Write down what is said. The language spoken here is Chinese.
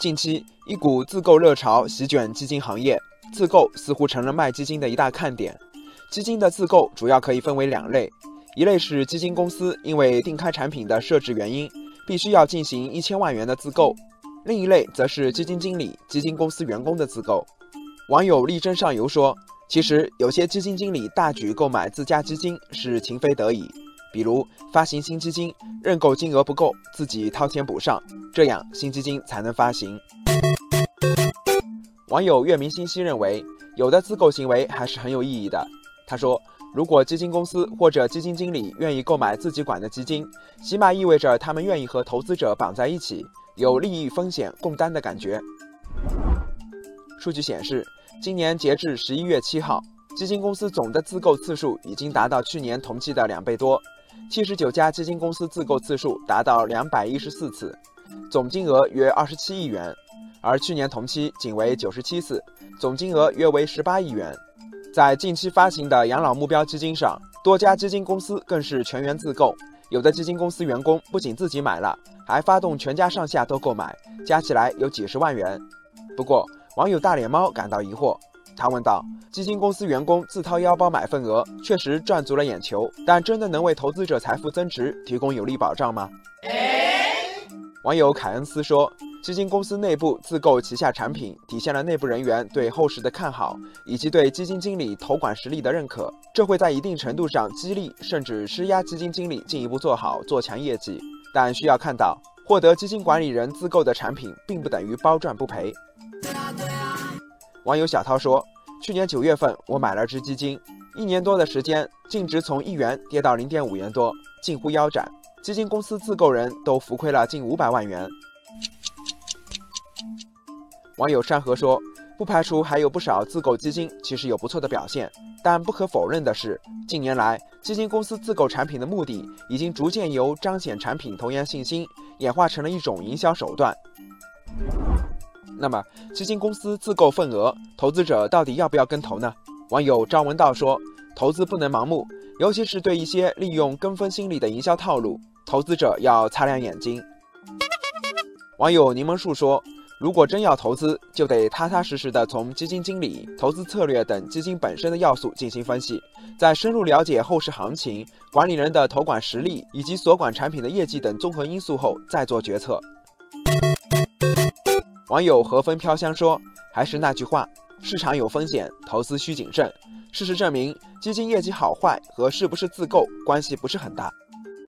近期，一股自购热潮席卷基金行业，自购似乎成了卖基金的一大看点。基金的自购主要可以分为两类，一类是基金公司因为定开产品的设置原因，必须要进行一千万元的自购；另一类则是基金经理、基金公司员工的自购。网友力争上游说，其实有些基金经理大举购买自家基金是情非得已，比如发行新基金，认购金额不够，自己掏钱补上，这样新基金才能发行。网友月明星稀认为，有的自购行为还是很有意义的。他说：“如果基金公司或者基金经理愿意购买自己管的基金，起码意味着他们愿意和投资者绑在一起，有利益风险共担的感觉。”数据显示，今年截至十一月七号，基金公司总的自购次数已经达到去年同期的两倍多，七十九家基金公司自购次数达到两百一十四次，总金额约二十七亿元，而去年同期仅为九十七次，总金额约为十八亿元。在近期发行的养老目标基金上，多家基金公司更是全员自购，有的基金公司员工不仅自己买了，还发动全家上下都购买，加起来有几十万元。不过，网友大脸猫感到疑惑，他问道：“基金公司员工自掏腰包买份额，确实赚足了眼球，但真的能为投资者财富增值提供有力保障吗？”网友凯恩斯说。基金公司内部自购旗下产品，体现了内部人员对后市的看好，以及对基金经理投管实力的认可。这会在一定程度上激励甚至施压基金经理进一步做好做强业绩。但需要看到，获得基金管理人自购的产品，并不等于包赚不赔。网友小涛说：“去年九月份，我买了只基金，一年多的时间，净值从一元跌到零点五元多，近乎腰斩。基金公司自购人都浮亏了近五百万元。”网友山河说：“不排除还有不少自购基金其实有不错的表现，但不可否认的是，近年来基金公司自购产品的目的已经逐渐由彰显产品投研信心，演化成了一种营销手段。那么，基金公司自购份额，投资者到底要不要跟投呢？”网友张文道说：“投资不能盲目，尤其是对一些利用跟风心理的营销套路，投资者要擦亮眼睛。”网友柠檬树说。如果真要投资，就得踏踏实实的从基金经理、投资策略等基金本身的要素进行分析，再深入了解后市行情、管理人的投管实力以及所管产品的业绩等综合因素后再做决策。网友和风飘香说：“还是那句话，市场有风险，投资需谨慎。事实证明，基金业绩好坏和是不是自购关系不是很大。”